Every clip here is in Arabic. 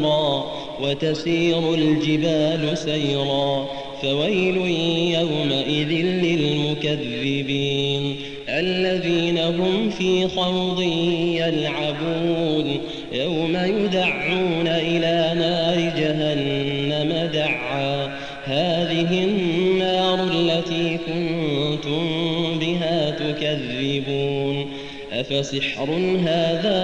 مورا وتسير الجبال سيرا فويل يومئذ للمكذبين الذين هم في خوض يلعبون يوم يدعون إلى نار جهنم دعا هذه النار التي كنتم بها تكذبون أفسحر هذا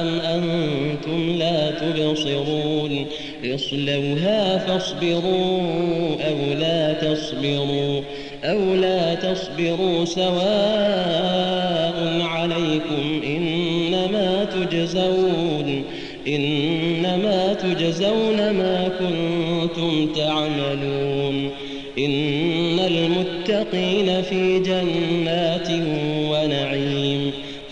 أم أنتم لا تبصرون اصلوها فاصبروا أو لا تصبروا أو لا تصبروا سواء عليكم إنما تجزون إنما تجزون ما كنتم تعملون إن المتقين في جنات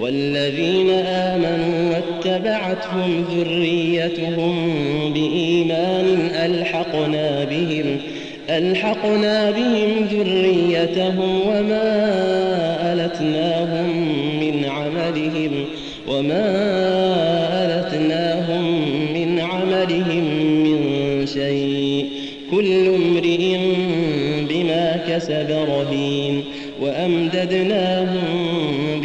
والذين آمنوا واتبعتهم ذريتهم بإيمان ألحقنا بهم ألحقنا بهم ذريتهم وما ألتناهم من عملهم وما ألتناهم من عملهم من شيء كل امرئ بما كسب رهين وأمددناهم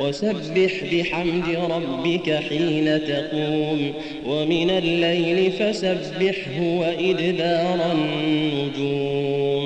وسبح بحمد ربك حين تقوم ومن الليل فسبحه وإدبار النجوم.